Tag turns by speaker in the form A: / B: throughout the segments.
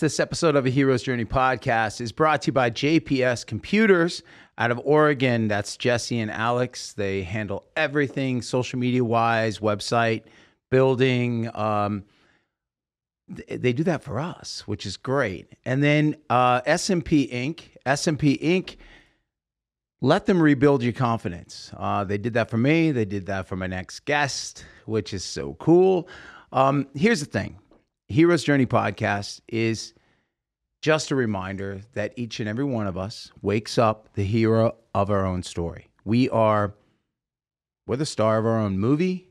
A: This episode of a Hero's Journey podcast is brought to you by JPS Computers out of Oregon. That's Jesse and Alex. They handle everything social media wise, website building. Um, th- they do that for us, which is great. And then uh, SMP Inc. SMP Inc. Let them rebuild your confidence. Uh, they did that for me. They did that for my next guest, which is so cool. Um, here's the thing Hero's Journey podcast is just a reminder that each and every one of us wakes up the hero of our own story. We are, we're the star of our own movie.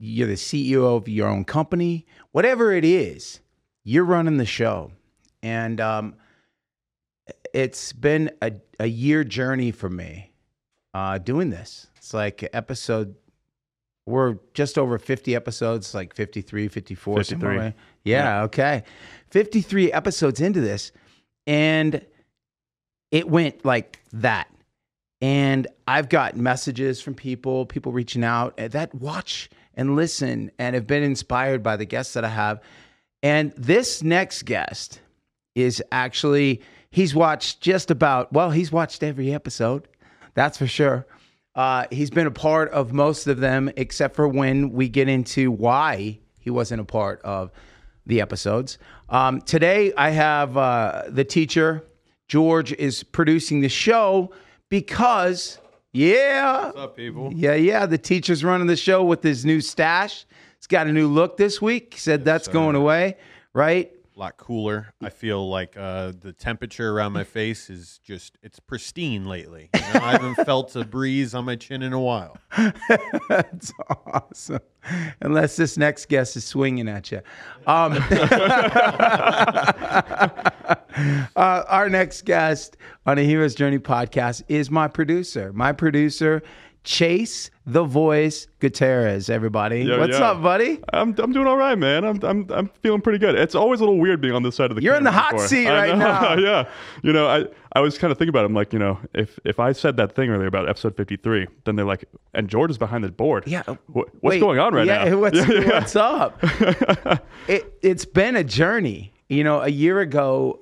A: You're the CEO of your own company. Whatever it is, you're running the show. And um, it's been a, a year journey for me uh, doing this. It's like episode we're just over 50 episodes, like 53, 54,
B: 53.
A: somewhere. Yeah, okay. 53 episodes into this, and it went like that. And I've got messages from people, people reaching out eh, that watch and listen and have been inspired by the guests that I have. And this next guest is actually, he's watched just about, well, he's watched every episode. That's for sure. Uh, he's been a part of most of them, except for when we get into why he wasn't a part of the episodes. Um, today, I have uh, the teacher. George is producing the show because, yeah,
B: What's up, people?
A: yeah, yeah, the teacher's running the show with his new stash. He's got a new look this week. He said that's
B: sir.
A: going away, right?
B: A lot cooler. I feel like uh, the temperature around my face is just, it's pristine lately. You know, I haven't felt a breeze on my chin in a while.
A: That's awesome. Unless this next guest is swinging at you. Um, uh, our next guest on a Hero's Journey podcast is my producer. My producer, Chase the Voice Gutierrez. Everybody,
C: Yo,
A: what's
C: yo.
A: up, buddy?
C: I'm I'm doing all right, man. I'm I'm I'm feeling pretty good. It's always a little weird being on this side of the. Camera.
A: You're in the hot
C: before.
A: seat
C: I
A: right
C: know,
A: now.
C: yeah, you know, I I was kind of thinking about. It. I'm like, you know, if if I said that thing earlier about episode 53, then they're like, and George is behind the board.
A: Yeah.
C: What, what's
A: Wait,
C: going on right
A: yeah,
C: now?
A: What's,
C: Yeah, yeah.
A: what's up? it, it's been a journey. You know, a year ago,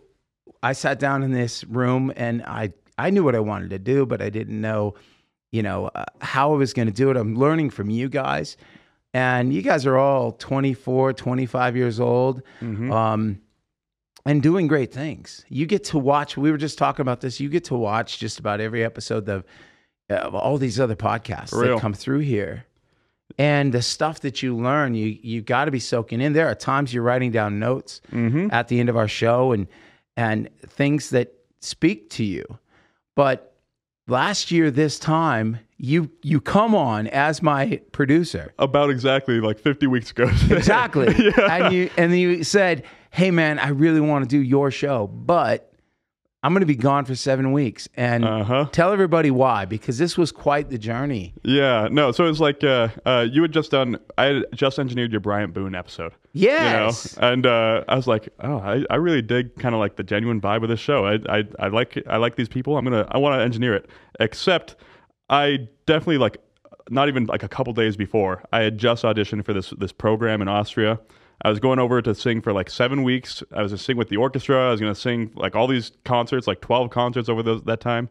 A: I sat down in this room and I, I knew what I wanted to do, but I didn't know, you know, uh, how I was going to do it. I'm learning from you guys. And you guys are all 24, 25 years old. Um, and doing great things. You get to watch. We were just talking about this. You get to watch just about every episode of, of all these other podcasts that come through here, and the stuff that you learn. You you got to be soaking in. There are times you're writing down notes
C: Mm-hmm.
A: at the end of our show, and and things that speak to you. But last year, this time, you you come on as my producer.
C: About exactly like 50 weeks ago.
A: Exactly.
C: yeah.
A: And you and you said, "Hey man, I really want to do your show, but I'm going to be gone for 7 weeks." And
C: Uh-huh.
A: tell everybody why because this was quite the journey.
C: Yeah, no. So it was like uh, uh, you had just done. I had just engineered your Bryant Boone episode.
A: Yes.
C: You know, and uh, I was like, oh, I, I really dig kind of like the genuine vibe of this show. I, I I like I like these people. I'm gonna I want to engineer it. Except I definitely like not even like a couple days before I had just auditioned for this this program in Austria. I was going over to sing for like seven weeks. I was gonna sing with the orchestra. I was gonna sing like all these concerts, like twelve concerts over those, that time.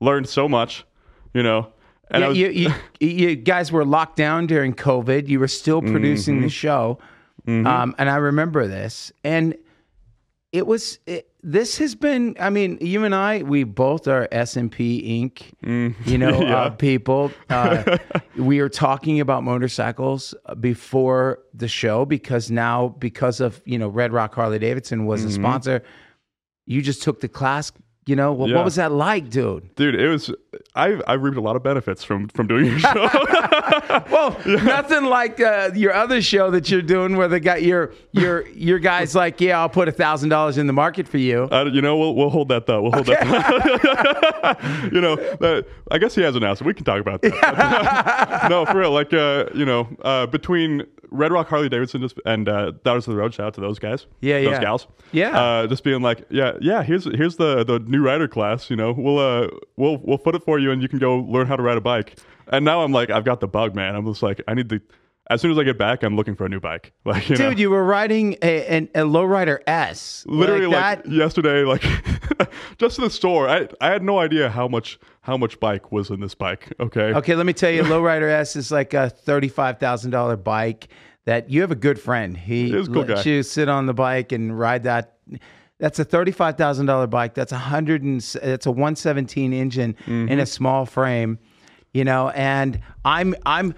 C: Learned so much, you know. And
A: Yeah,
C: was,
A: you, you, you guys were locked down during COVID. You were still producing
C: Mm-hmm.
A: the show. Um, and I remember this. And it was, it, this has been, I mean, you and I, we both are SMP Inc., you know, uh,
C: Mm.
A: People. Uh, we are talking about motorcycles before the show because now, because of, you know, Red Rock Harley Davidson was a sponsor, you just took the class. You know, what.
C: Yeah.
A: what was that like, dude?
C: dude, it was. I I reaped a lot of benefits from from doing your show.
A: Well, nothing like uh, your other show that you're doing, where they got your your your guys like, yeah, I'll put a thousand dollars in the market for you.
C: Uh, you know, we'll we'll hold that thought. We'll hold that. Thought. you know, uh, I guess he has an ass. We can talk about that. no, for real. Like, uh, you know, uh, between Red Rock Harley Davidson and uh, Daughters of the Road, shout out to those guys.
A: Yeah,
C: those
A: yeah.
C: gals.
A: Yeah.
C: Uh, just being like, yeah, yeah. Here's here's the the new rider class. You know, we'll uh we'll we'll foot it for you, and you can go learn how to ride a bike. And now I'm like, I've got the bug, man. I'm just like, I need to. as soon as I get back, I'm looking for a new bike. Like, you know,
A: Dude, you were riding a, an, a lowrider S.
C: literally
A: like
C: like,
A: that.
C: yesterday, like just in the store, I I had no idea how much how much bike was in this bike. Okay.
A: Okay, let me tell you, Lowrider S is like a thirty-five thousand dollar bike that you have a good friend. He
C: He's a cool
A: lets
C: guy.
A: you sit on the bike and ride that. That's a thirty-five thousand dollar bike. That's a hundred and it's a one seventeen engine
C: Mm-hmm.
A: in a small frame, you know. And I'm I'm.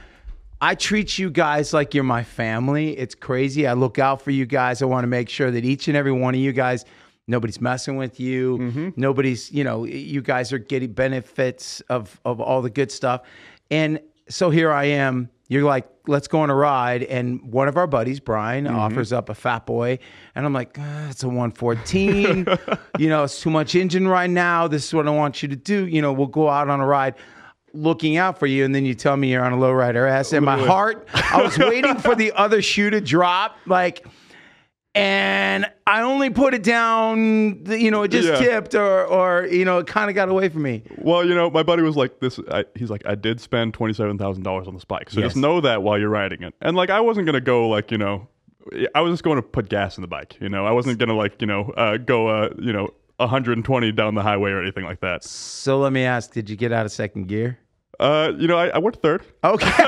A: I treat you guys like you're my family. It's crazy. I look out for you guys. I want to make sure that each and every one of you guys, nobody's messing with you.
C: Mm-hmm.
A: Nobody's, you know, you guys are getting benefits of of all the good stuff. And so here I am. You're like, let's go on a ride. And one of our buddies, Brian,
C: Mm-hmm.
A: offers up a fat boy. And I'm like, "Ah, it's a 114. you know, it's too much engine right now. This is what I want you to do. You know, we'll go out on a ride looking out for you, and then you tell me you're on a lowrider S. And my heart, I was waiting for the other shoe to drop, like, and I only put it down. You know, it just
C: Yeah.
A: tipped, or or you know, it kind of got away from me.
C: Well, you know, my buddy was like, "This." I, he's like, "I did spend twenty seven thousand dollars on this bike, so
A: Yes.
C: just know that while you're riding it." And like, I wasn't gonna go like you know, I was just going to put gas in the bike. You know, I wasn't gonna like you know uh, go uh, you know 120 down the highway or anything like that.
A: So let me ask: Did you get out of second gear?
C: Uh, you know, I, I went third.
A: Okay,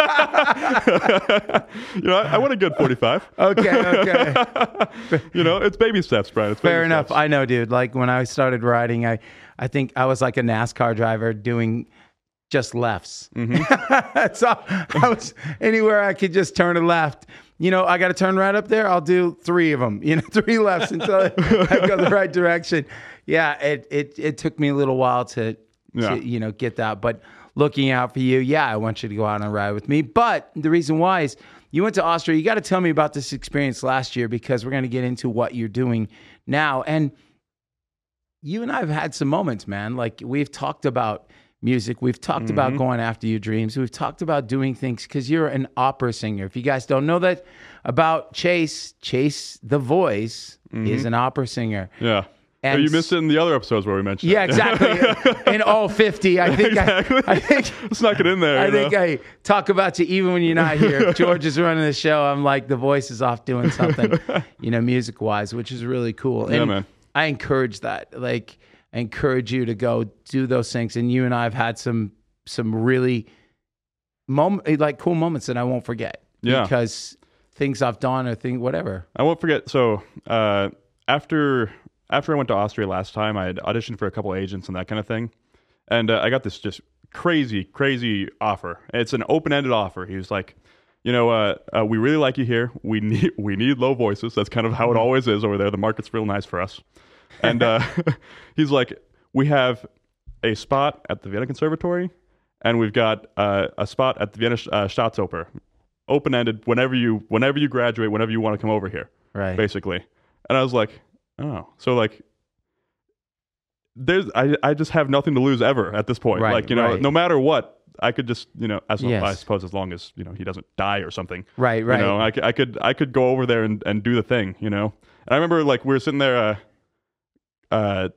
C: You know, I, I went a good 45.
A: okay, okay.
C: you know, it's baby steps, Brian. It's
A: Fair enough.
C: steps.
A: I know, dude. Like when I started riding, I, I think I was like a NASCAR driver doing just lefts.
C: Mm-hmm.
A: so I was anywhere I could just turn a left. You know, I got to turn right up there. I'll do three of them. You know, three lefts until I go the right direction. Yeah, it it it took me a little while to,
C: Yeah.
A: to you know get that, but looking out for you. Yeah, I want you to go out on a ride with me. But the reason why is you went to Austria. You got to tell me about this experience last year because we're going to get into what you're doing now. And you and I have had some moments, man. Like we've talked about music. We've talked
C: Mm-hmm.
A: about going after your dreams. We've talked about doing things because you're an opera singer. If you guys don't know that about Chase, Chase the voice is an opera singer.
C: Yeah.
A: And
C: oh, you missed it in the other episodes where we mentioned
A: Yeah,
C: it.
A: exactly. in all 50, I think
C: exactly.
A: I, I think
C: Snuck it in there.
A: I think
C: know?
A: I talk about you even when you're not here. George is running the show. I'm like the voice is off doing something, you know, music wise, which is really cool.
C: Yeah, man.
A: I encourage that. Like, I encourage you to go do those things. And you and I have had some some really moment like cool moments that I won't forget.
C: Yeah.
A: because things I've done or thing whatever.
C: I won't forget. So uh, after after I went to Austria last time, I had auditioned for a couple agents and that kind of thing, and uh, I got this just crazy, crazy offer. It's an open ended offer. He was like, you know, uh, uh, we really like you here. We need we need low voices. That's kind of how it always is over there. The market's real nice for us. And uh, he's like, we have a spot at the Vienna Conservatory, and we've got uh, a spot at the Vienna uh, Staatsoper, open ended. Whenever you whenever you graduate, whenever you want to come over here
A: Right.
C: basically. And I was like, oh, so like, there's I I just have nothing to lose ever at this point.
A: Right,
C: like you know,
A: right.
C: no matter what, I could just you know, as
A: Yes.
C: I suppose as long as you know he doesn't die or something.
A: Right, right.
C: You know, I, I could I could go over there and, and do the thing. You know, and I remember like we were sitting there, uh, uh,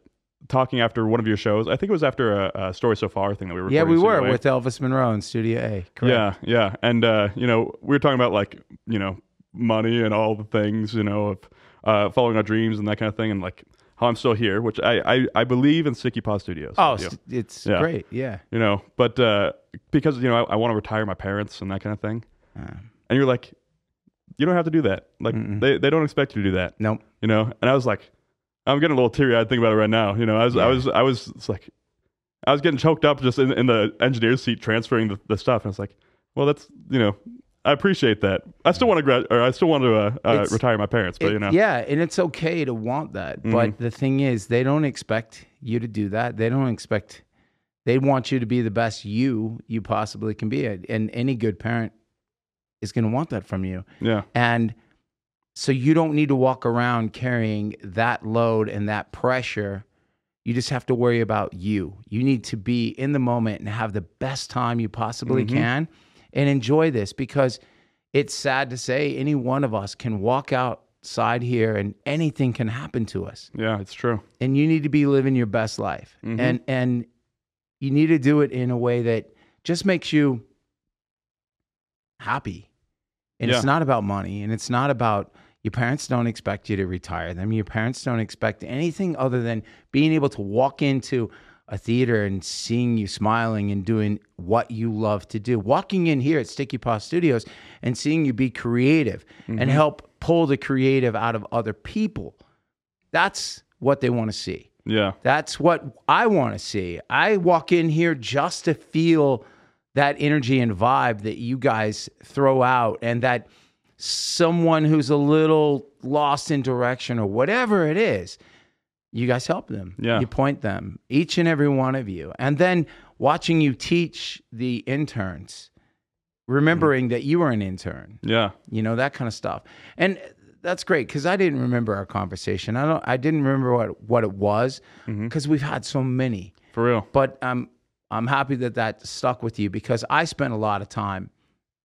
C: talking after one of your shows. I think it was after a, a story so far thing that we were.
A: yeah, we were with Elvis Monroe in Studio A. Correct.
C: Yeah, yeah, and uh, you know, we were talking about like you know money and all the things you know of uh, following our dreams and that kind of thing, and like how I'm still here, which I I, I believe in Sticky Paws Studios.
A: Oh, st- it's
C: Yeah.
A: great. Yeah.
C: you know, but uh, because you know I, I want to retire my parents and that kind of thing,
A: Um,
C: and you're like, you don't have to do that. Like
A: Mm-mm.
C: they they don't expect you to do that,
A: nope.
C: you know. And I was like, I'm getting a little teary eyed thinking about it right now. You know, I was I was I was it's like, I was getting choked up just in, in the engineer's seat transferring the, the stuff, and I was like, well, that's you know, I appreciate that. I still want to grad or I still want to uh, uh, retire my parents, but
A: It-
C: you know,
A: Yeah, and it's okay to want that.
C: Mm-hmm.
A: But the thing is, they don't expect you to do that. They don't expect they want you to be the best you you possibly can be. And any good parent is going to want that from you.
C: yeah,
A: And so you don't need to walk around carrying that load and that pressure. You just have to worry about you. You need to be in the moment and have the best time you possibly can and enjoy this because it's sad to say any one of us can walk outside here and anything can happen to us.
C: yeah, it's true.
A: And you need to be living your best life.
C: Mhm.
A: And and you need to do it in a way that just makes you happy. And
C: Yeah.
A: it's not about money and it's not about your parents don't expect you to retire them. Your parents don't expect anything other than being able to walk into a theater and seeing you smiling and doing what you love to do. Walking in here at Sticky Paws Studios and seeing you be creative and mm-hmm. help pull the creative out of other people. That's what they want to see.
C: Yeah.
A: That's what I want to see. I walk in here just to feel that energy and vibe that you guys throw out and that someone who's a little lost in direction or whatever it is, you guys help them.
C: Yeah.
A: You point them, each and every one of you. And then watching you teach the interns, remembering that you were an intern
C: Yeah.
A: you know that kind of stuff and that's great because i didn't remember our conversation i don't i didn't remember what what it was because we've had so many
C: For real.
A: but i'm i'm happy that that stuck with you because i spent a lot of time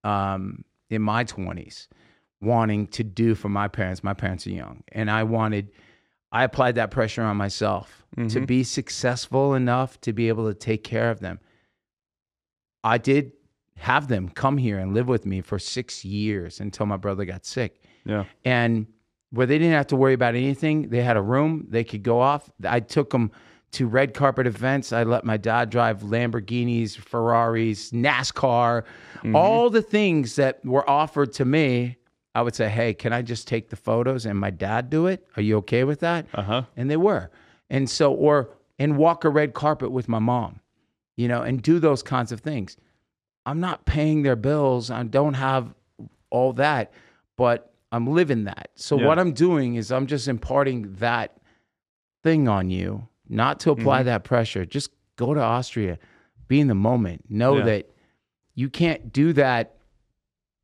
A: um, in my 20s wanting to do for my parents my parents are young and i wanted i applied that pressure on myself to mm-hmm. be successful enough to be able to take care of them I did have them come here and live with me for six years until my brother got sick.
C: Yeah.
A: And where they didn't have to worry about anything, they had a room, they could go off. I took them to red carpet events. I let my dad drive Lamborghinis, Ferraris, NASCAR, mm-hmm. all the things that were offered to me. I would say, hey, can I just take the photos and my dad do it? Are you okay with that?
C: Uh huh.
A: and they were and so or and walk a red carpet with my mom you know and do those kinds of things i'm not paying their bills i don't have all that but i'm living that so
C: Yeah.
A: what i'm doing is i'm just imparting that thing on you not to apply that pressure just go to austria be in the moment know
C: Yeah.
A: that you can't do that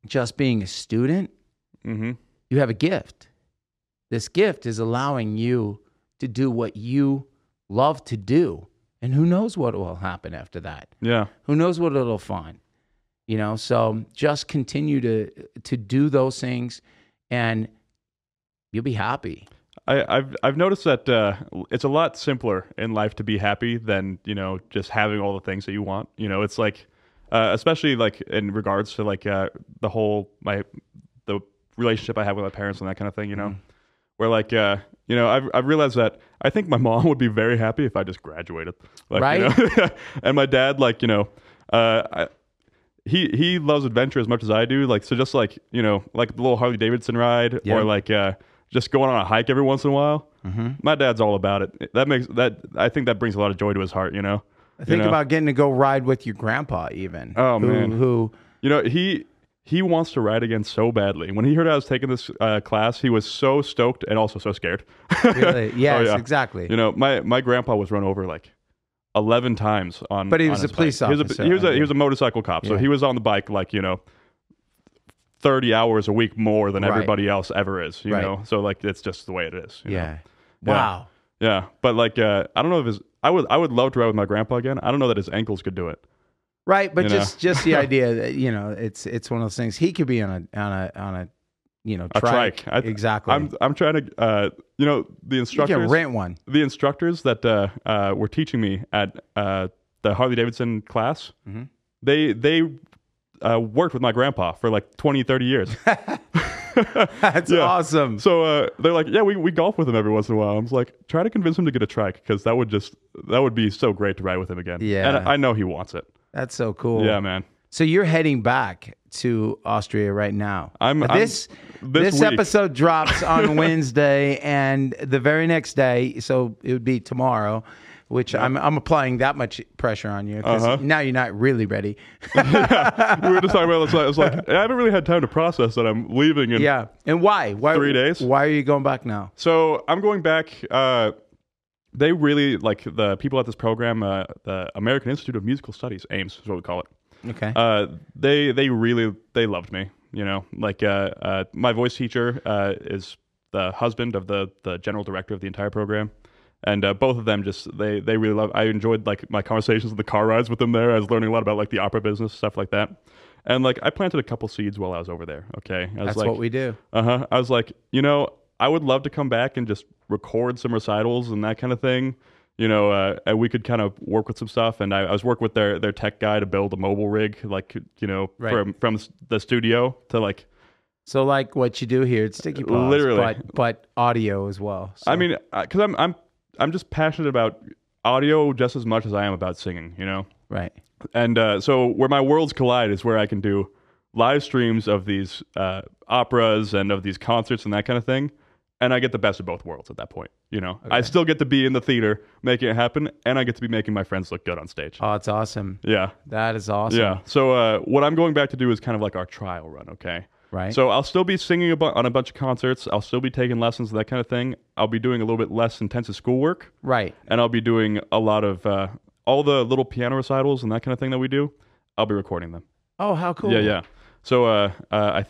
A: just being a student
C: Mm-hmm.
A: you have a gift. This gift is allowing you to do what you love to do. And who knows what will happen after that?
C: Yeah.
A: Who knows what it'll find? You know, so just continue to to do those things and you'll be happy.
C: I, I've I've noticed that uh, it's a lot simpler in life to be happy than you know just having all the things that you want. You know, it's like, uh, especially like in regards to like uh, the whole my relationship I have with my parents and that kind of thing. You know, where like uh, you know I've I've realized that I think my mom would be very happy if I just graduated, like,
A: Right.
C: You know? and my dad, like you know, uh, I, he he loves adventure as much as I do. Like so, just like you know, like the little Harley Davidson ride,
A: Yeah.
C: or like uh, just going on a hike every once in a while.
A: Mm-hmm.
C: My dad's all about it. That makes that I think that brings a lot of joy to his heart. You know. You
A: Think
C: know?
A: about getting to go ride with your grandpa even.
C: Oh,
A: who,
C: man.
A: Who
C: You know he he wants to ride again so badly. When he heard I was taking this uh, class, he was so stoked and also so scared.
A: really yes,
C: Oh, yeah.
A: exactly.
C: You know, my my grandpa was run over like eleven times on.
A: But he was a police
C: bike. He was
A: officer,
C: He was a, he was a motorcycle cop, so he was on the bike like you know. 30 hours a week more than
A: Right.
C: everybody else ever is, you
A: Right.
C: know? So, like, it's just the way it is. you know?
A: yeah.
C: Yeah.
A: Wow.
C: Yeah, but like uh, I don't know if his I would I would love to ride with my grandpa again. I don't know that his ankles could do it.
A: Right, but
C: You know?
A: just just the idea that you know it's it's one of those things. He could be on a on a on a you know trike.
C: trike. I,
A: exactly.
C: I'm I'm trying to uh, you know the instructors
A: you can rent one.
C: the instructors that uh, uh, were teaching me at uh, the Harley Davidson class.
A: Mhm.
C: They they uh, worked with my grandpa for like 20, 30 years.
A: That's
C: Yeah.
A: awesome.
C: so uh, they're like, yeah, we, we golf with him every once in a while. I was like, try to convince him to get a trike because that would just that would be so great to ride with him again.
A: Yeah.
C: and I, I know he wants it.
A: That's so cool.
C: Yeah, man.
A: So you're heading back to Austria right now.
C: I'm-
A: Now,
C: I'm-
A: this
C: this
A: this episode drops on Wednesday, and the very next day, so it would be tomorrow. Which I'm I'm applying that much pressure on you because
C: Uh-huh.
A: now you're not really ready.
C: we were just talking about this. I was like, I haven't really had time to process that I'm leaving. And
A: yeah, and why? Why
C: Three days?
A: Why are you going back now?
C: So I'm going back. Uh, they really like the people at this program, uh, the American Institute of Musical Studies, AIMS is what we call it.
A: Okay.
C: Uh, they they really they loved me. You know, like uh, uh, my voice teacher uh, is the husband of the the general director of the entire program. And uh, both of them just they they really love. I enjoyed like my conversations in the car rides with them there. I was learning a lot about like the opera business stuff like that. And like I planted a couple seeds while I was over there. Okay, I was
A: That's
C: like,
A: what we do.
C: uh huh. I was like, you know, I would love to come back and just record some recitals and that kind of thing. You know, uh, and we could kind of work with some stuff. And I, I was working with their their tech guy to build a mobile rig, like you know,
A: Right.
C: from from the studio to like
A: So like what you do here, it's sticky paws,
C: Literally.
A: but but audio as well. So-
C: I mean, because I'm I'm I'm just passionate about audio just as much as I am about singing. You know.
A: right.
C: And uh, so where my worlds collide is where I can do live streams of these uh, operas and of these concerts and that kind of thing. And I get the best of both worlds at that point. You know, I still get to be in the theater making it happen, and I get to be making my friends look good on stage.
A: Oh, it's awesome.
C: yeah,
A: That is awesome.
C: yeah. So uh, what I'm going back to do is kind of like our trial run. Okay.
A: Right.
C: So I'll still be singing a bu- on a bunch of concerts. I'll still be taking lessons, that kind of thing. I'll be doing a little bit less intensive schoolwork
A: right.
C: and I'll be doing a lot of uh, all the little piano recitals and that kind of thing that we do. I'll be recording them.
A: Oh, how cool.
C: Yeah, yeah. So uh, uh, I,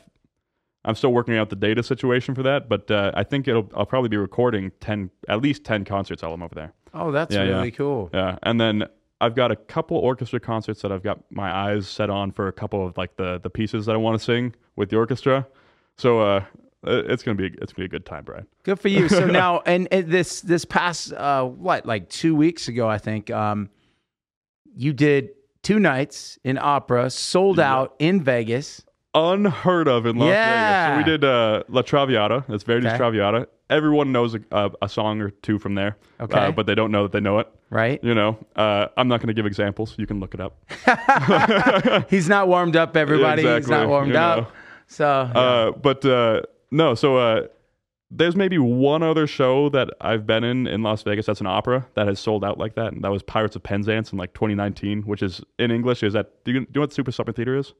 C: I'm still working out the data situation for that, but uh, I think it'll I'll probably be recording ten, at least ten concerts while I'm over there.
A: Oh, that's
C: Yeah, yeah.
A: really cool.
C: Yeah, and then I've got a couple orchestra concerts that I've got my eyes set on for a couple of like the the pieces that I want to sing with the orchestra. So uh, it's gonna be it's gonna be a good time, Brian.
A: Good for you. So now, and, and this this past uh, what like two weeks ago, I think um, you did two nights in opera, sold out in Vegas.
C: Unheard of in Las
A: Yeah.
C: Vegas. So we did uh, La Traviata. That's Verdi's
A: Okay.
C: Traviata. Everyone knows a, a, a song or two from there,
A: Okay.
C: uh, but they don't know that they know it.
A: Right?
C: You know, uh, I'm not going to give examples. You can look it up.
A: He's not warmed up, everybody. He's
C: exactly,
A: not warmed
C: you
A: up.
C: know.
A: So
C: Uh, but uh, no, so uh, there's maybe one other show that I've been in in Las Vegas that's an opera that has sold out like that, and that was Pirates of Penzance in like 2019, which is in English. Is that do you, do you know what Super Summer Theater is?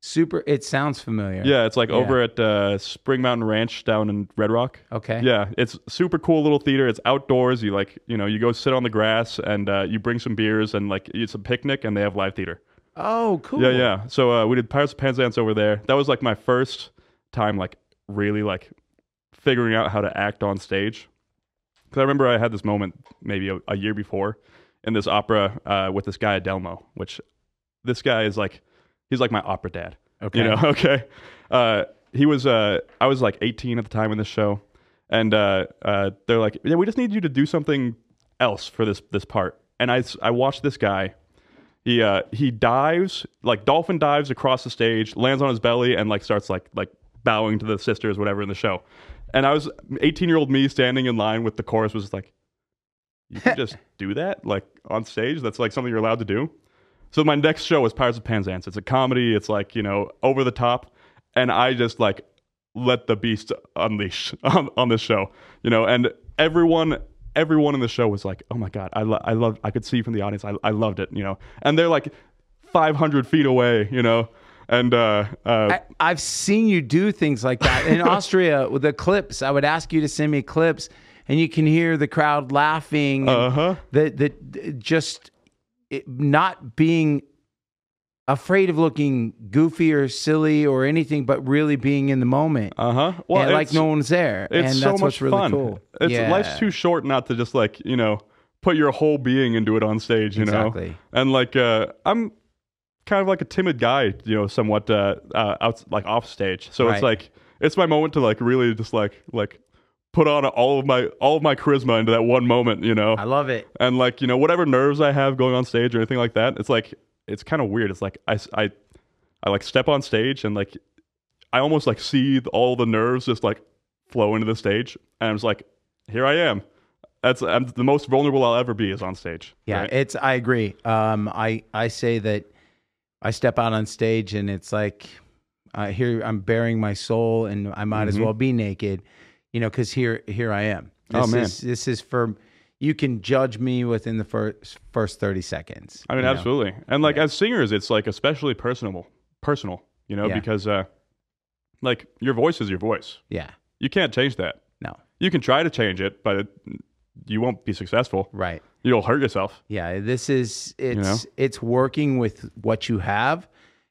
A: Super. It sounds familiar.
C: Yeah, it's like
A: Yeah.
C: over at uh, Spring Mountain Ranch down in Red Rock.
A: Okay.
C: Yeah, it's super cool little theater. It's outdoors. You like, you know, you go sit on the grass and uh, you bring some beers and like it's a picnic and they have live theater.
A: Oh, cool.
C: Yeah, yeah. So uh, we did Pirates of Penzance over there. That was like my first time, like really like figuring out how to act on stage. Because I remember I had this moment maybe a, a year before in this opera uh, with this guy Adelmo, which this guy is like he's like my opera dad.
A: Okay.
C: You know, okay. Uh, he was uh, I was like 18 at the time in this show, and uh, uh, they're like, yeah, we just need you to do something else for this this part. And I, I watched this guy. He uh, he dives like dolphin dives across the stage, lands on his belly, and like starts like like bowing to the sisters, whatever in the show. And I was 18 year old me standing in line with the chorus was like, you can just do that like on stage. That's like something you're allowed to do. So my next show is Pirates of Penzance. It's a comedy. It's like you know over the top, and I just like let the beast unleash on, on this show. You know, and everyone everyone in the show was like, "Oh my god, I lo- I love." I could see from the audience, I I loved it. You know, and they're like 500 feet away. You know, and uh, uh,
A: I, I've seen you do things like that in Austria with the clips. I would ask you to send me clips, and you can hear the crowd laughing.
C: uh-huh.
A: That that just it, not being afraid of looking goofy or silly or anything, but really being in the moment.
C: Uh huh. Well,
A: and like no one's there.
C: It's
A: and
C: so much
A: what's really
C: fun.
A: cool.
C: It's
A: yeah.
C: life's too short not to just like you know put your whole being into it on stage. You
A: Exactly.
C: know, and like uh, I'm kind of like a timid guy. You know, somewhat uh, uh out like off stage. So
A: Right.
C: it's like it's my moment to like really just like like put on all of my all of my charisma into that one moment. You know,
A: I love it.
C: and like you know whatever nerves I have going on stage or anything like that, it's like it's kind of weird. It's like I I I like step on stage and like I almost like see all the nerves just like flow into the stage, and I'm just like, here I am. That's I'm the most vulnerable I'll ever be is on stage.
A: Yeah,
C: right?
A: it's. I agree. Um, I I say that I step out on stage and it's like uh, here I'm bearing my soul, and I might as
C: Mhm.
A: well be naked, you know, because here here I am.
C: Oh,
A: This
C: man.
A: is this is for you can judge me within the first first thirty seconds.
C: I mean,
A: you know?
C: absolutely. And like as singers, it's like especially personable, personal, you know,
A: Yeah.
C: because uh, like your voice is your voice.
A: Yeah.
C: You can't change that.
A: No.
C: You can try to change it, but it, you won't be successful.
A: Right.
C: You'll hurt yourself.
A: Yeah. This is it's
C: know?
A: it's working with what you have.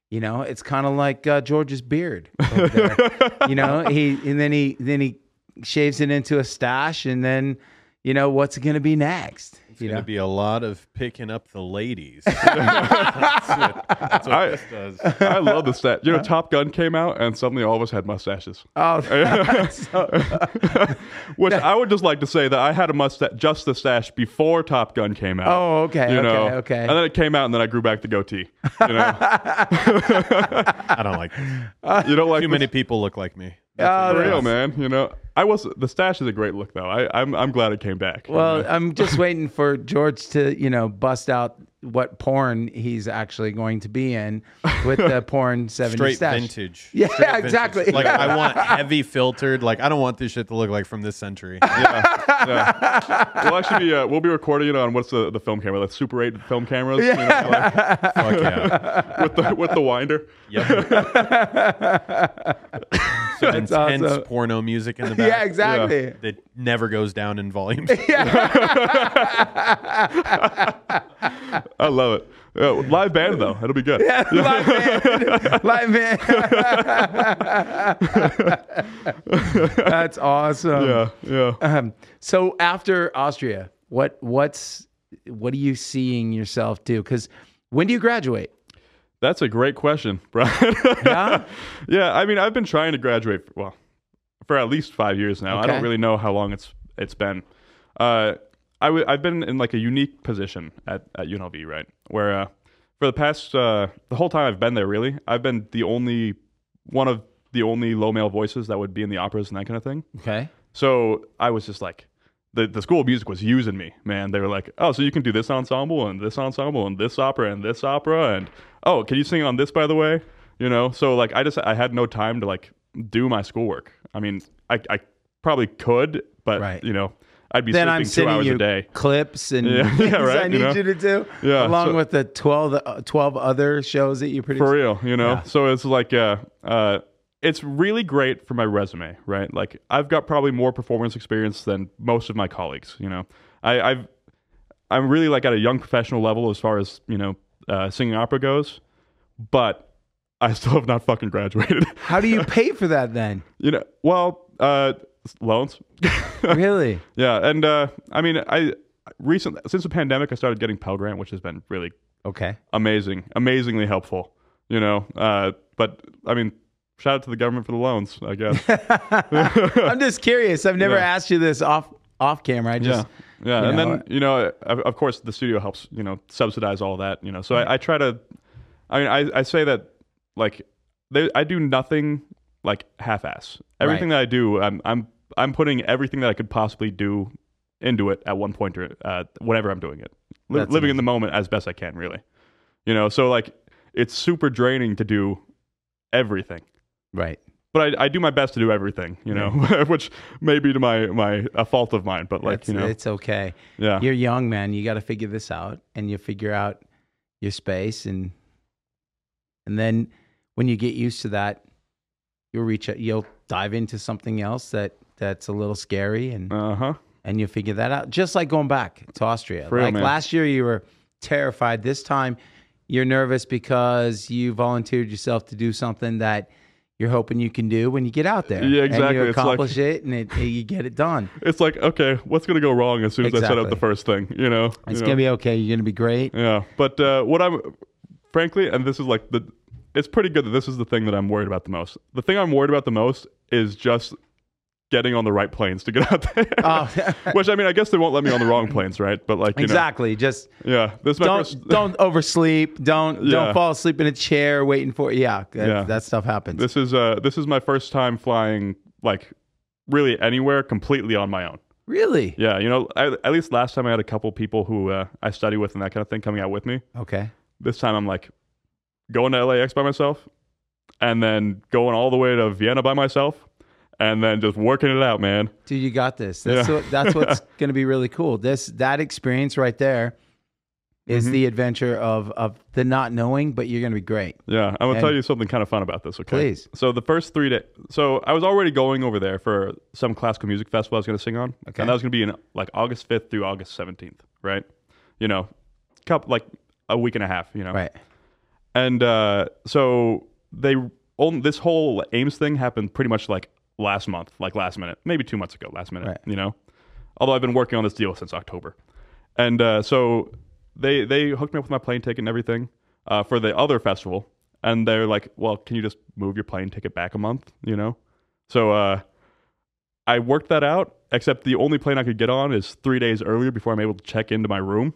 A: You know, it's kind of like uh, George's beard. you know, he and then he then he shaves it into a stash, and then you know what's it going to be next? It's
B: Gonna be a lot of picking up the ladies. that's what, that's what
C: I-
B: this does.
C: I love the stat. You know, Top Gun came out, and suddenly all of us had mustaches.
A: oh, so-
C: Which I would just like to say that I had a mustache, just the stash before Top Gun came out.
A: Oh, okay,
C: You
A: okay,
C: know?
A: okay.
C: And then it came out, and then I grew back the goatee. You know,
B: I don't like this.
C: you don't like
B: Too
C: this-
B: many people look like me.
A: Oh,
C: for real, man. You know, I was the stash is a great look though. I, I'm I'm glad it came back. you
A: Well,
C: know?
A: I'm just waiting for George to, you know, bust out what porn he's actually going to be in with the porn 70s
B: Straight
A: stash.
B: vintage.
A: Yeah,
B: Straight vintage.
A: exactly.
B: Like I want heavy filtered. Like I don't want this shit to look like from this century.
C: yeah. we'll actually be uh, we'll be recording it on what's the, the film camera, like Super 8 film cameras. you know, like,
B: Fuck yeah.
C: with the with the winder.
B: Yep. Some intense
A: awesome.
B: porno music in the back.
A: Yeah, exactly.
B: That never goes down in volume. Yeah.
C: I love it. Yeah, live band though, it'll be good.
A: Yeah, Live band. Live man. That's awesome.
C: yeah, yeah.
A: Um, so after Austria, what what's what are you seeing yourself do? Because when do you graduate?
C: That's a great question, Brian.
A: Yeah?
C: yeah. I mean, I've been trying to graduate. For, well, for at least five years now. I don't really know how long it's it's been. Uh, I w- I've been in like a unique position at, at UNLV, right? Where uh, for the past uh, the whole time I've been there, really, I've been the only one of the only low male voices that would be in the operas and that kind of thing.
A: Okay.
C: So I was just like, the, the school of music was using me, man. They were like, oh, so you can do this ensemble and this ensemble and this opera and this opera and oh, can you sing on this by the way? You know, so like I just I had no time to like do my schoolwork. I mean, I I probably could, but
A: Right.
C: you know, I'd be
A: Then
C: sleeping
A: I'm
C: two
A: sending
C: hours
A: you
C: a day.
A: clips and
C: Yeah, yeah, right,
A: I
C: you
A: need
C: know?
A: you to do,
C: Yeah,
A: along
C: so-
A: with the 12, uh, 12 other shows that you produce.
C: For real, you know.
A: Yeah.
C: So it's like uh uh it's really great for my resume, right? Like I've got probably more performance experience than most of my colleagues, you know. I, I've I'm really like at a young professional level as far as, you know, uh, singing opera goes, but I still have not fucking graduated.
A: How do you pay for that then?
C: you know, well, uh loans.
A: really?
C: yeah, and uh I mean, I recently since the pandemic I started getting Pell Grant, which has been really
A: Okay.
C: amazing, amazingly helpful. You know, uh, but I mean, shout out to the government for the loans. I guess.
A: I'm just curious. I've never
C: Yeah.
A: asked you this off off camera. I just
C: yeah,
A: you
C: and
A: know,
C: then you know, of, course, the studio helps. You know, subsidize all that. You know, so I, I try to. I mean, I, I say that like they, I do nothing like half-ass. Everything that I do, I'm I'm I'm putting everything that I could possibly do into it at one point or uh, whenever I'm doing it. Li- living in the moment as best I can, really. You know, so like it's super draining to do everything.
A: Right.
C: but I, I do my best to do everything, you know, which may be to my my a fault of mine, but like
A: It's,
C: you know,
A: it's okay.
C: yeah,
A: You're young, man. You got to figure this out, and you figure out your space, and and then when you get used to that, you'll reach. out You'll dive into something else that that's a little scary, and
C: uh huh,
A: and you figure that out. Just like going back to Austria.
C: Real,
A: like
C: man.
A: last year, you were terrified. This time, you're nervous because you volunteered yourself to do something that you're hoping you can do when you get out there.
C: Yeah,
A: And
C: exactly.
A: you
C: It's like-
A: accomplish it, and it, you get it done.
C: it's like okay, what's gonna go wrong as soon as I set up the first thing, you know?
A: It's
C: you
A: gonna be okay. You're gonna be great.
C: yeah, but uh, what I'm frankly, and this is like the, it's pretty good that this is the thing that I'm worried about the most. The thing I'm worried about the most is just getting on the right planes to get out there.
A: Oh,
C: Which I mean, I guess they won't let me on the wrong planes, right? But like, you
A: exactly. Just
C: yeah, this is
A: don't
C: first.
A: don't oversleep. Don't
C: Yeah.
A: don't fall asleep in a chair waiting for. Yeah, that,
C: Yeah.
A: that stuff happens.
C: This is uh this is my first time flying like really anywhere completely on my own.
A: really
C: Yeah, you know, I, at least last time I had a couple people who uh, I study with and that kind of thing coming out with me.
A: okay.
C: This time I'm like going to LAX by myself and then going all the way to Vienna by myself and then just working it out, man.
A: Dude, you got this. That's
C: Yeah.
A: what, that's what's going to be really cool. This that experience right there is
C: Mm-hmm.
A: the adventure of of the not knowing, but you're going to be great.
C: Yeah, I'm gonna tell you something kind of fun about this. Okay,
A: Please.
C: So the first three days, so I was already going over there for some classical music festival I was gonna sing on,
A: Okay.
C: and that was gonna be in like August 5th through August 17th, right? You know, couple like a week and a half, you know.
A: Right.
C: And uh, so they this whole AIMS thing happened pretty much like last month, like last minute, maybe two months ago, last minute,
A: Right.
C: you know. Although I've been working on this deal since October, and uh, so they they hooked me up with my plane ticket and everything uh, for the other festival, and they're like, "Well, can you just move your plane ticket back a month?" You know, so uh, I worked that out. Except the only plane I could get on is three days earlier before I'm able to check into my room.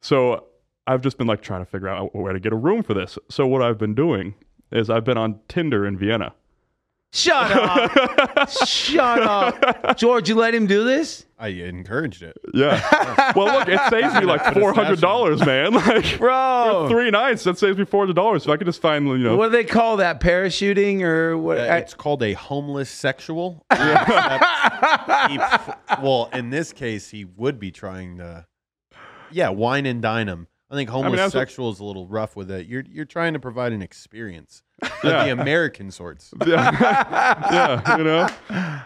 C: So I've just been like trying to figure out where to get a room for this. So what I've been doing is I've been on Tinder in Vienna.
A: Shut up. Shut up. George, you let him do this?
B: I encouraged it.
C: Yeah. well, look, it saves me like four hundred dollars, man. Like
A: Bro.
C: three nights, that saves me four hundred dollars. If I could just find, you know,
A: What do they call that? Parachuting or what?
B: Uh, it's called a homeless sexual. He well, in this case, he would be trying to, yeah, wine and dine him. I think
C: that's what-
B: homosexual is a little rough with it. You're you're trying to provide an experience,
C: Yeah.
B: the American sorts.
C: yeah, you know.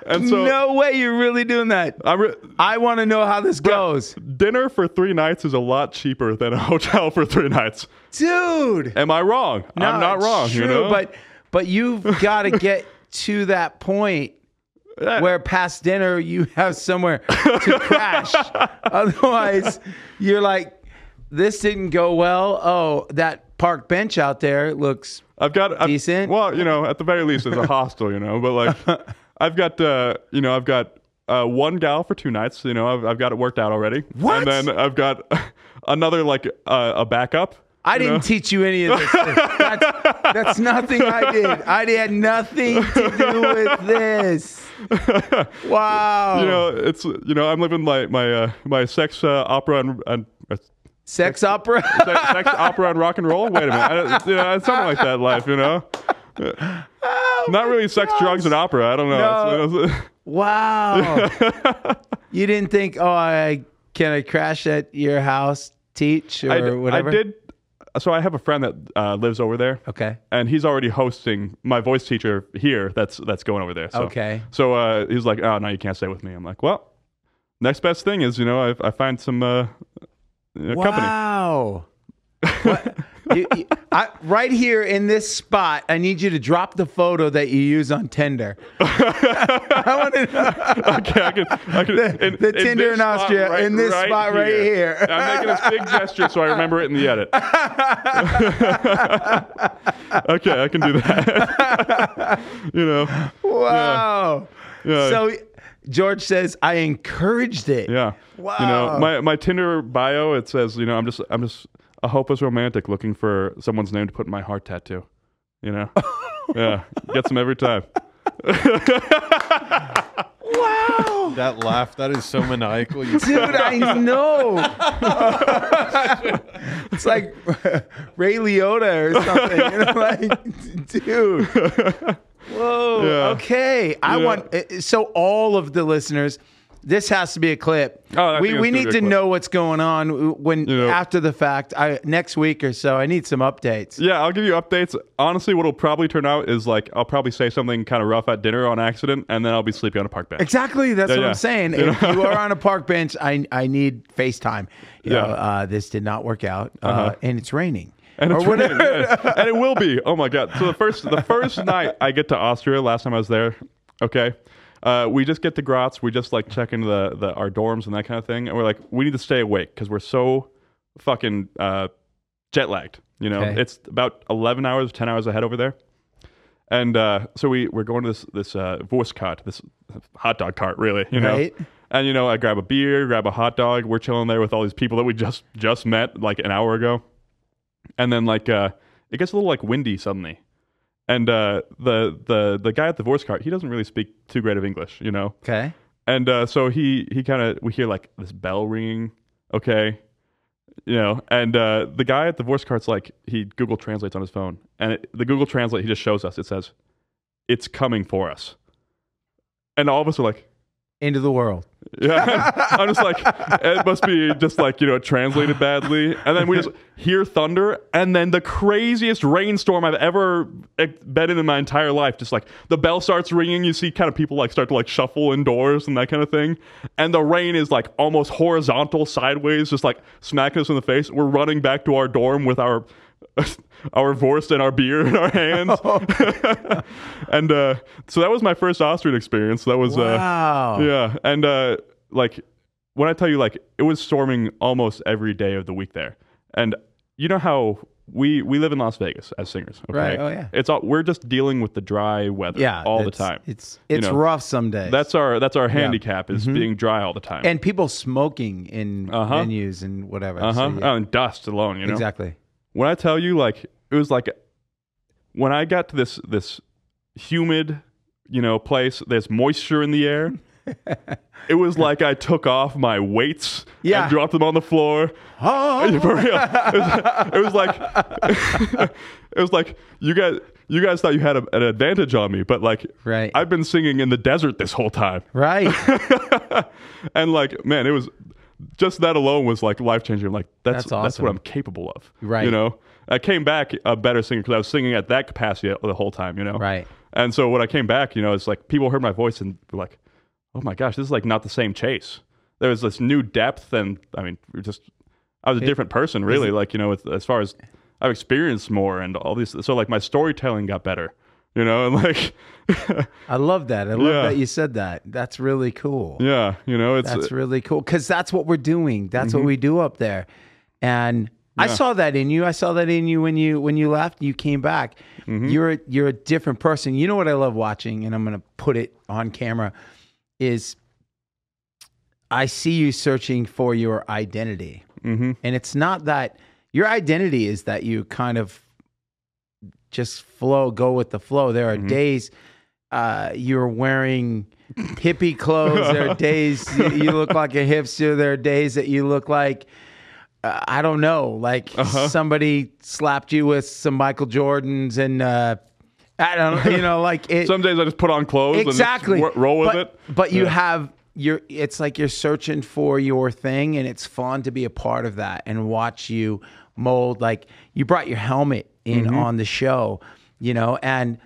C: And so
A: no way you're really doing that.
C: I re-
A: I want to know how this goes.
C: dinner for three nights is a lot cheaper than a hotel for three nights.
A: Dude.
C: Am I wrong?
A: No,
C: I'm not wrong.
A: True,
C: you know,
A: but but you've got to get to that point
C: Yeah.
A: where past dinner you have somewhere to crash. Otherwise, you're like, this didn't go well. Oh, that park bench out there looks
C: I've got I've,
A: Decent.
C: Well, you know, at the very least, it's a hostel. You know, but like, I've got uh, you know, I've got uh, one gal for two nights. You know, I've, I've got it worked out already.
A: What?
C: And then I've got another like uh, a backup.
A: I didn't
C: know?
A: teach you any of this. that's, that's nothing I did. I had nothing to do with this. Wow.
C: You know, it's you know, I'm living my my uh, my sex uh, opera and, and
A: Sex opera?
C: sex, sex opera and rock and roll. Wait a minute, I, you know, it's something like that life. You know, not really sex, drugs, and opera. I don't know.
A: No.
C: It's-
A: wow. you didn't think, oh, I can I crash at your house, teach or
C: I,
A: whatever?
C: I did. So I have a friend that uh, lives over there.
A: Okay.
C: and he's already hosting my voice teacher here. That's that's going over there. So,
A: Okay.
C: So uh, he's like, "Oh no, you can't stay with me." I'm like, "Well, next best thing is you know I, I find some uh, company."
A: Wow. What- you- you- I, right here in this spot, I need you to drop the photo that you use on Tinder. I want to know.
C: Okay, I can, I can,
A: The-
C: in-
A: the
C: in
A: Tinder in Austria, in this spot right here.
C: I'm making this big gesture so I remember it in the edit. okay, I can do that. you know,
A: Wow.
C: yeah.
A: So George says, I encouraged it.
C: Yeah.
A: Wow.
C: You know, my my Tinder bio it says, you know, I'm just I'm just a hopeless romantic looking for someone's name to put in my heart tattoo. You know? yeah. Gets them every time.
A: Wow.
B: That laugh, that is so maniacal. You
A: Dude, I know. it's like Ray Liotta or something. You know, like, dude. Whoa.
C: Yeah.
A: Okay. I
C: Yeah.
A: want uh, so all of the listeners. This has to be a clip.
C: Oh,
A: we we need to know what's going on when after the fact. I next week or so. I need some updates.
C: Yeah, I'll give you updates. Honestly, what'll probably turn out is like I'll probably say something kind of rough at dinner on accident, and then I'll be sleeping on a park bench.
A: Exactly. That's what. I'm saying.
C: You
A: If
C: know?
A: you are on a park bench, I I need FaceTime. You
C: Yeah.
A: know, uh, this did not work out, uh,
C: Uh-huh.
A: and it's raining.
C: And it's raining, yeah. and it will be. Oh my god! So the first the first night I get to Austria, last time I was there, okay, uh, we just get to Graz. We just like check into the, the our dorms and that kind of thing, and we're like, we need to stay awake because we're so fucking uh, jet lagged. You know,
A: Okay.
C: it's about eleven hours, ten hours ahead over there. And uh, so we we're going to this this uh, Wurstcart, this hot dog cart, really. You know,
A: Right.
C: and you know, I grab a beer, grab a hot dog. We're chilling there with all these people that we just just met like an hour ago and then like uh it gets a little like windy suddenly. And uh the the the guy at the Wurst cart he doesn't really speak too great of english you know?
A: Okay.
C: and uh so he he kind of we hear like this bell ringing okay? You know and uh the guy at the Wurst cart's like he google translates on his phone and it, the google translate he just shows us it says it's coming for us. And all of us are like
A: Into the world.
C: yeah, I'm just like, it must be just like, you know, translated badly. And then we just hear thunder, and then the craziest rainstorm I've ever been in in my entire life. Just like the bell starts ringing, you see kind of people like start to like shuffle indoors and that kind of thing. And the rain is like almost horizontal, sideways, just like smacking us in the face. We're running back to our dorm with our. Our Wurst and our beer in our hands, and uh, so that was my first Austrian experience. That was uh,
A: Wow.
C: yeah, and uh, like when I tell you, like, it was storming almost every day of the week there, and you know how we we live in Las Vegas as singers, okay?
A: Right, oh, yeah.
C: It's all we're just dealing with the dry weather,
A: Yeah,
C: all the time.
A: It's it's
C: know,
A: rough some days.
C: That's our that's our handicap is being dry all the time.
A: Mm-hmm. and people smoking in
C: Uh-huh.
A: venues and whatever.
C: uh
A: So, yeah.
C: Oh, and dust alone, you know.
A: Exactly.
C: When I tell you, like, it was like when I got to this this humid, you know, place. There's moisture in the air. it was like I took off my weights
A: Yeah.
C: and dropped them on the floor.
A: Oh,
C: For real, it was, it was like it was like you guys you guys thought you had a, an advantage on me, but like
A: Right.
C: I've been singing in the desert this whole time,
A: right.
C: and like man, it was just that alone was like life changing. Like that's
A: That's
C: that's, what. I'm capable of.
A: Right.
C: You know, I came back a better singer because I was singing at that capacity the whole time. You know.
A: Right.
C: And so when I came back, you know, it's like people heard my voice and were like, "Oh my gosh, this is like not the same Chase." There was this new depth, and I mean, just I was a different person, really. Like you know, with, as far as I've experienced more and all these, so like my storytelling got better. You know, and like,
A: I love that. I love
C: Yeah.
A: that you said that. That's really cool.
C: yeah, you know, it's
A: That's really cool because that's what we're doing. That's
C: Mm-hmm.
A: what we do up there. And I saw that in you. I saw that in you when you when you left. You came back.
C: Mm-hmm.
A: You're a, you're a different person. You know what I love watching, and I'm going to put it on camera. Is I see you searching for your identity,
C: hmm
A: and it's not that your identity is that you kind of just flow, go with the flow. There are
C: Mm-hmm.
A: days uh, you're wearing hippie clothes. there are days you, look like a hipster. There are days that you look like uh, I don't know, like
C: Uh-huh.
A: somebody slapped you with some Michael Jordans and uh, I don't, you know, like it.
C: some days I just put on clothes
A: exactly
C: and roll with
A: but,
C: it.
A: But you
C: Yeah.
A: have you're it's like you're searching for your thing and it's fun to be a part of that and watch you mold like you brought your helmet in
C: Mm-hmm.
A: on the show, you know, and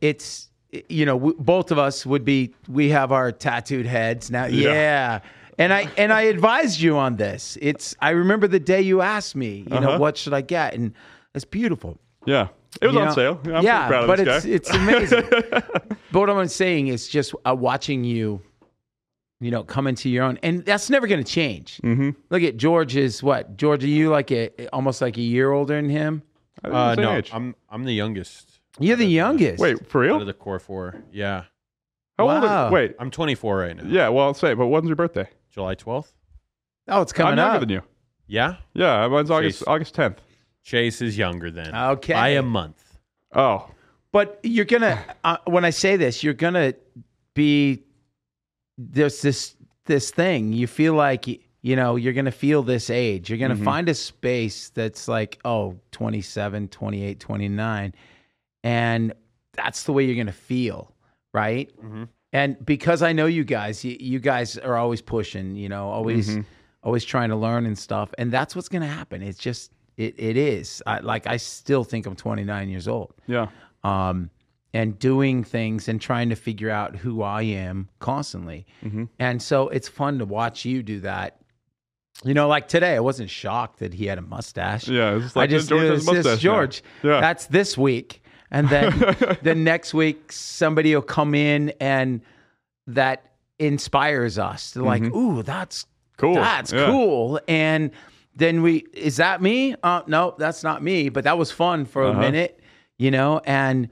A: it's you know, w- both of us would be we have our tattooed heads now.
C: Yeah.
A: Yeah. And I and I advised you on this. It's I remember the day you asked me, you know,
C: Uh-huh.
A: what should I get? And it's beautiful.
C: Yeah, it was
A: You
C: on
A: know?
C: sale. Yeah, I'm
A: yeah,
C: proud of
A: but
C: this
A: it's
C: guy.
A: it's amazing. but what I'm saying is just uh, watching you, you know, come into your own, and that's never going to change. Mm-hmm. Look at George is what George? Are you like a almost like a year older than him?
C: I think
B: Uh, no,
C: age.
B: I'm I'm the youngest.
A: You're the
B: out of
A: youngest.
C: Wait, for
B: Out
C: real?
B: of the core four. Yeah,
C: How old?
A: Wow.
C: Are, wait,
B: I'm 24 right now.
C: yeah. Well, I'll say, but when's your birthday?
B: July 12th.
A: oh, it's coming
C: I'm younger
A: up.
C: than you.
B: Yeah,
C: Yeah, mine's August
B: Chase.
C: August 10th.
B: Chase is younger than.
A: Okay.
B: by a month.
C: Oh,
A: But you're gonna uh, when I say this, you're gonna be there's this this thing. You feel like you know you're gonna feel this age. You're gonna find a space that's like oh 27, 28, 29, and that's the way you're gonna feel, right? And because I know you guys, you, you guys are always pushing, you know, always always trying to learn and stuff, and that's what's gonna happen. It's just it it is. I, like I still think I'm 29 years old
C: yeah.
A: um, and doing things and trying to figure out who I am constantly.
C: Mm-hmm.
A: And so it's fun to watch you do that. You know, like today, I wasn't shocked that he had a mustache.
C: Yeah, it's just
A: I just
C: George
A: knew
C: has
A: this is
C: mustache.
A: George.
C: Yeah.
A: That's this week. And then the next week, somebody will come in and that inspires us. They're like, ooh, that's
C: Mm-hmm. Cool.
A: That's
C: Yeah.
A: cool. And then we, is that me? Uh, no, that's not me. But that was fun for a
C: Uh-huh.
A: minute, you know. And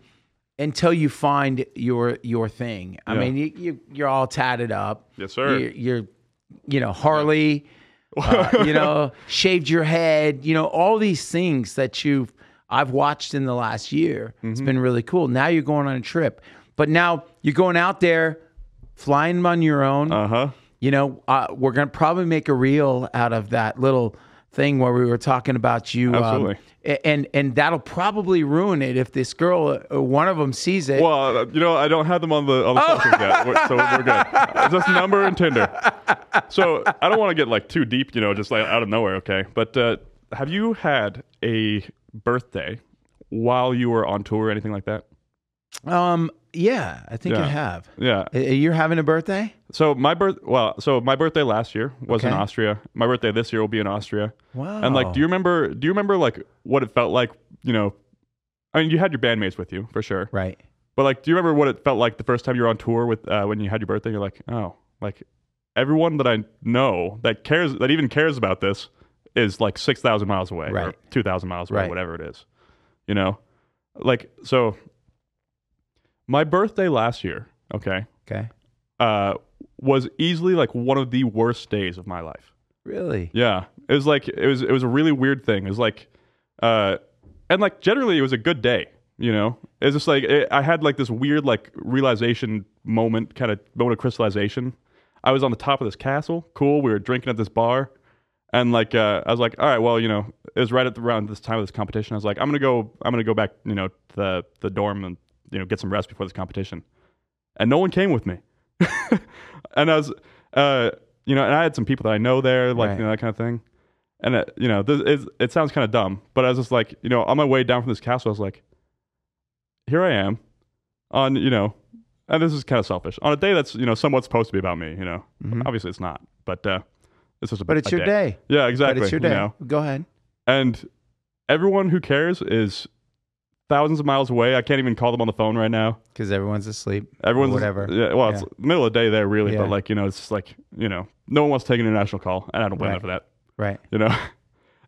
A: until you find your your thing, I
C: Yeah.
A: mean, you, you you're all tatted up.
C: Yes, sir.
A: You're, you're you know, Harley. Uh, you know, shaved your head. You know, all these things that you've I've watched in the last year. It's
C: Mm-hmm.
A: been really cool. Now you're going on a trip, but now you're going out there, flying on your own.
C: Uh huh.
A: You know, uh, we're gonna probably make a reel out of that little thing where we were talking about you. um,
C: Absolutely.
A: a- and and that'll probably ruin it if this girl, uh, one of them, sees it.
C: Well, uh, you know, I don't have them on the on the socials yet, We're- so we're good. Just number and Tinder. So I don't want to get like too deep, you know, just like out of nowhere. Okay, but uh, have you had a birthday while you were on tour or anything like that?
A: Um, yeah, I think I
C: Yeah.
A: have.
C: Yeah.
A: You're having a birthday?
C: So my birth, well, so my birthday last year was in Austria. My birthday this year will be in Austria.
A: Wow.
C: And like, do you remember? Do you remember like what it felt like? You know, I mean, you had your bandmates with you for sure.
A: Right.
C: But like, do you remember what it felt like the first time you were on tour with uh, when you had your birthday? You're like, oh, like everyone that I know that cares that even cares about this is like six thousand miles away or
A: Right.
C: two thousand miles away,
A: Right.
C: whatever it is. You know, like so. My birthday last year, okay,
A: Okay.
C: uh, was easily like one of the worst days of my life.
A: Really?
C: Yeah, it was like it was it was a really weird thing. It was like, uh, and like generally it was a good day. You know, it was just like it, I had like this weird like realization moment, kind of moment of crystallization. I was on the top of this castle, cool. We were drinking at this bar, and like uh, I was like, all right, well, you know, it was right at the, around this time of this competition. I was like, I'm gonna go, I'm gonna go back, you know, to the the dorm and you know get some rest before this competition. And no one came with me, and I was, uh, you know, and I had some people that I know there, like
A: Right.
C: you know that kind of thing. And it, you know, this is, it sounds kind of dumb, but I was just like, you know, on my way down from this castle, I was like, here I am, on you know, and this is kind of selfish on a day that's you know somewhat supposed to be about me. You know, obviously it's not, but uh, it's just a
A: Mm-hmm. But it's your day.
C: Yeah, exactly.
A: But it's your
C: you
A: day.
C: know?
A: Go ahead.
C: And everyone who cares is thousands of miles away. I can't even call them on the phone right now.
A: Because everyone's asleep.
C: Everyone's
A: whatever.
C: Yeah, well, it's middle of the day there, really.
A: Yeah.
C: But like you know, it's just like you know, no one wants to take an international call, and I don't blame
A: Right.
C: them for that.
A: Right.
C: You know.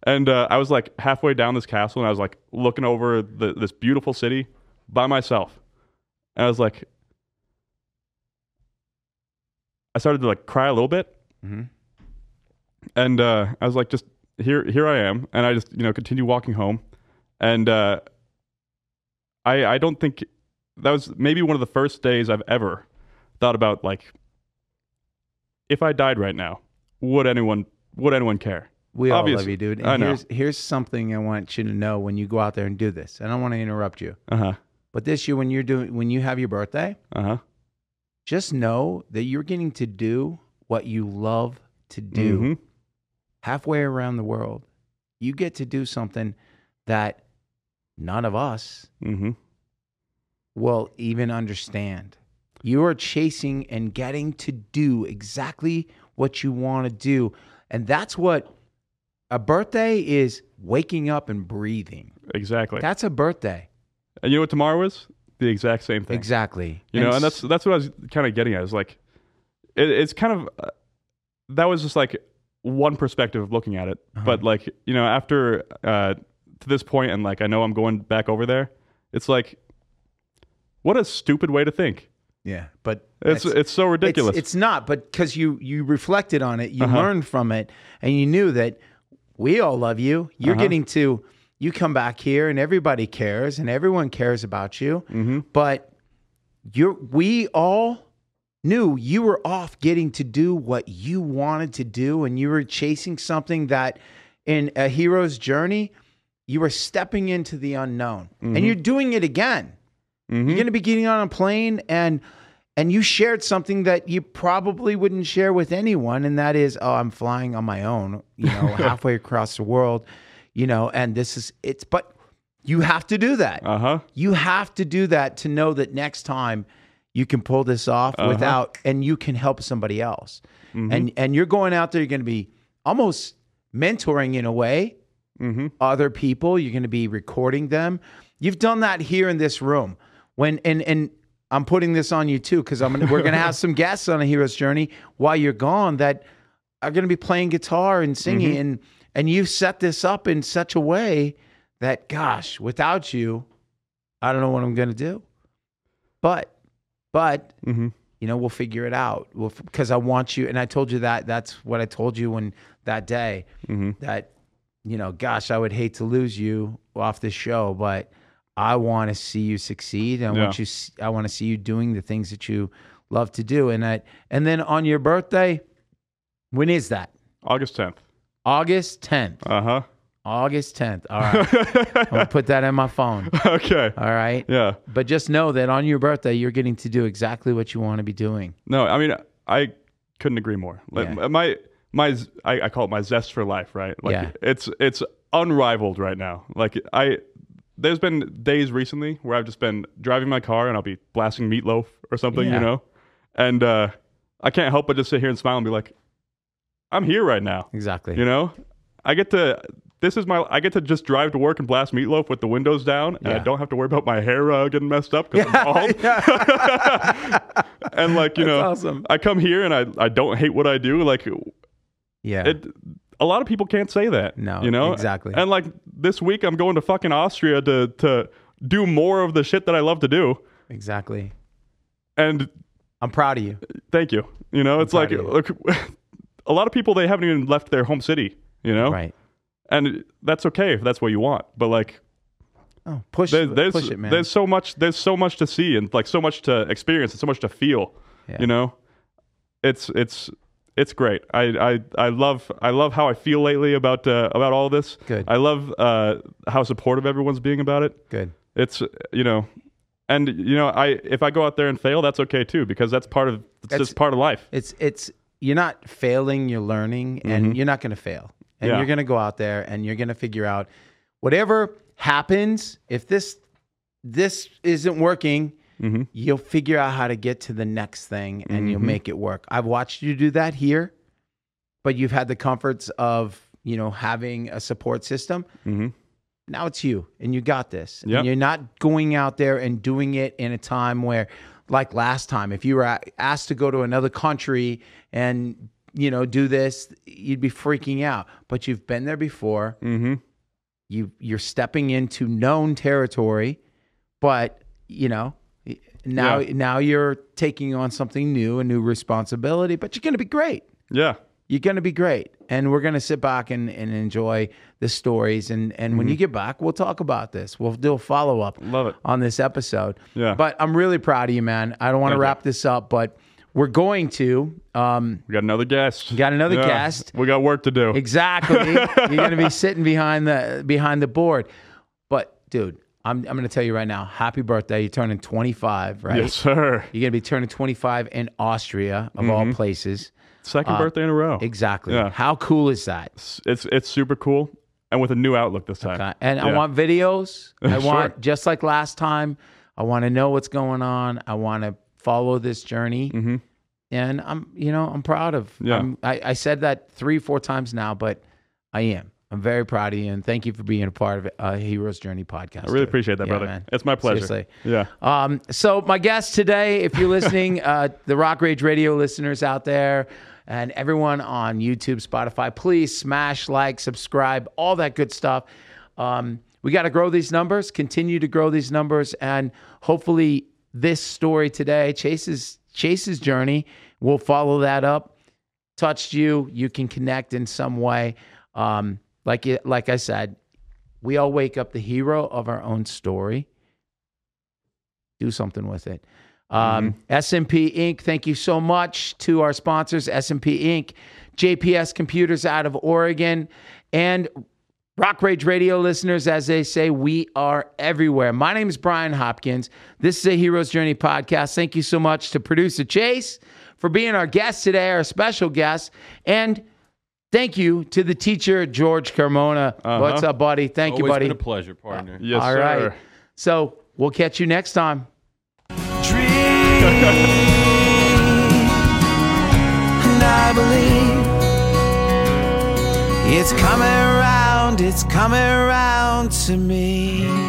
C: And uh, I was like halfway down this castle, and I was like looking over the, this beautiful city by myself, and I was like, I started to like cry a little bit,
A: hmm
C: and uh, I was like, just here, here I am, and I just you know continue walking home, and uh, I I don't think that was maybe one of the first days I've ever thought about like if I died right now, would anyone would anyone care?
A: We all
C: Obvious-
A: love you, dude. And
C: I know.
A: here's here's something I want you to know when you go out there and do this. I don't want to interrupt you,
C: Uh huh.
A: but this year when you're doing when you have your birthday,
C: Uh huh.
A: just know that you're getting to do what you love to do
C: Mhm.
A: halfway around the world. You get to do something that none of us
C: Mm-hmm.
A: will even understand. You are chasing and getting to do exactly what you want to do. And that's what a birthday is waking up and breathing.
C: Exactly.
A: That's a birthday.
C: and you know what tomorrow is? The exact same thing.
A: Exactly.
C: You know, and that's that's what I was kind of getting at. Is like, it, it's kind of uh, that was just like one perspective of looking at it.
A: Uh-huh.
C: But like, you know, after uh, to this point, and like I know I'm going back over there. It's like, what a stupid way to think.
A: yeah, but
C: It's it's so ridiculous.
A: It's, it's not, but because you you reflected on it, you
C: Uh-huh.
A: learned from it, and you knew that we all love you. You're
C: Uh-huh.
A: getting to you come back here, and everybody cares, and everyone cares about you.
C: mm-hmm.
A: But you're we all knew you were off getting to do what you wanted to do, and you were chasing something that in a hero's journey, you are stepping into the unknown, and you're doing it again.
C: Mm-hmm.
A: You're going to be getting on a plane and and you shared something that you probably wouldn't share with anyone and that is oh I'm flying on my own, you know, halfway across the world, you know, and this is it's but you have to do that.
C: Uh huh.
A: You have to do that to know that next time you can pull this off
C: Uh-huh.
A: without and you can help somebody else.
C: Mm-hmm.
A: And and you're going out there you're going to be almost mentoring in a way
C: Mm-hmm.
A: other people. You're going to be recording them. You've done that here in this room. When and and I'm putting this on you too because I'm gonna, we're going to have some guests on a hero's journey while you're gone that are going to be playing guitar and singing and and you've set this up in such a way that gosh, without you, I don't know what I'm going to do. But but
C: Mm-hmm.
A: you know we'll figure it out because i want you and i told you that that's what i told you when that day
C: Mm-hmm.
A: that you know gosh i would hate to lose you off this show but i want to see you succeed i want you i want to see you doing the things that you love to do and that and then on your birthday when is that
C: August 10th.
A: august 10th
C: Uh huh.
A: august 10th all right i'm gonna put that in my phone
C: okay.
A: all right
C: Yeah.
A: but just know that on your birthday you're getting to do exactly what you want to be doing
C: No, I mean, I couldn't agree more.
A: Yeah.
C: my my, I, I call it my zest for life, right? Like
A: Yeah.
C: it's it's unrivaled right now. Like I, there's been days recently where I've just been driving my car and I'll be blasting Meat Loaf or something,
A: Yeah.
C: you know, and uh, I can't help but just sit here and smile and be like, I'm here right now.
A: exactly
C: You know, I get to. this is my. I get to just drive to work and blast Meat Loaf with the windows down, and I don't have to worry about my hair uh, getting messed up because I'm bald. and like you know,
A: awesome.
C: I come here and I I don't hate what I do. Like
A: Yeah.
C: it, a lot of people can't say that.
A: No,
C: you know
A: exactly.
C: And like this week, I'm going to fucking Austria to to do more of the shit that I love to do.
A: exactly.
C: And
A: I'm proud of you.
C: thank you. You know, it's like
A: proud of you.
C: look, a lot of people they haven't even left their home city. You know,
A: Right.
C: and that's okay if that's what you want. But like,
A: Oh, push,
C: there, there's
A: push it, man.
C: there's so much there's so much to see and like so much to experience and so much to feel.
A: Yeah.
C: You know, it's it's it's great. I, I I love I love how I feel lately about uh, about all this.
A: Good.
C: I love uh, how supportive everyone's being about it.
A: Good.
C: It's you know, and you know I if I go out there and fail, that's okay too because that's part of it's
A: That's-
C: just part of life.
A: It's it's you're not failing, you're learning, and you're not going to fail. And
C: Yeah.
A: you're going to go out there and you're going to figure out whatever happens. If this this isn't working,
C: Mhm.
A: you'll figure out how to get to the next thing, and you'll
C: Mhm.
A: make it work. I've watched you do that here, but you've had the comforts of you know having a support system.
C: hmm
A: now it's you and you got this
C: Yep.
A: and you're not going out there and doing it in a time where like last time if you were asked to go to another country and you know do this you'd be freaking out but you've been there before
C: hmm
A: you you're stepping into known territory but you know now
C: Yeah.
A: now you're taking on something new a new responsibility but you're going to be great
C: Yeah.
A: you're going to be great and we're going to sit back and, and enjoy the stories and, and when you get back we'll talk about this we'll do a follow-up
C: Love it.
A: on this episode
C: Yeah.
A: but i'm really proud of you man i don't want to
C: Thank you.
A: wrap this up but we're going to um,
C: We got another guest.
A: got another
C: Yeah.
A: guest.
C: We got work to do.
A: exactly you're going to be sitting behind the behind the board but dude i'm, I'm going to tell you right now happy birthday you're turning 25 right
C: Yes, sir.
A: you're going to be turning 25 in austria of all places
C: Second birthday in a row.
A: Uh, exactly
C: Yeah.
A: how cool is that
C: It's, it's super cool and with a new outlook this time.
A: Okay. And I want videos. I
C: Sure.
A: want just like last time. I want to know what's going on. I want to follow this journey.
C: Mhm.
A: And I'm, you know, I'm proud of.
C: Yeah.
A: I'm, I, I said that three, four times now, but I am. I'm very proud of you, and thank you for being a part of uh, Heroes Journey podcast.
C: I really appreciate that,
A: Yeah,
C: brother.
A: man.
C: It's my pleasure.
A: Seriously.
C: Yeah.
A: Um, so my guest today, if you're listening, uh, the Rock Rage Radio listeners out there, and everyone on YouTube, Spotify, please smash like, subscribe, all that good stuff. Um, we got to grow these numbers, continue to grow these numbers, and hopefully this story today, Chase's Chase's journey, will follow that up. Touched you, you can connect in some way. Um, like it, like I said, we all wake up the hero of our own story do something with it. Um, SMP Inc. Thank you so much to our sponsors, SMP Inc., JPS Computers out of Oregon, and Rock Rage Radio listeners. As they say, we are everywhere. My name is Brian Hopkins. This is a Hero's Journey podcast. Thank you so much to producer Chase for being our guest today, our special guest, and. Thank you to the teacher, George Carmona. Uh-huh. What's up, buddy? Thank you,
B: Always
A: buddy.
B: been a pleasure, partner.
C: Uh, yes,
A: All
C: sir.
A: right. So we'll catch you next time.
D: dream. and I believe it's coming around, it's coming around to me.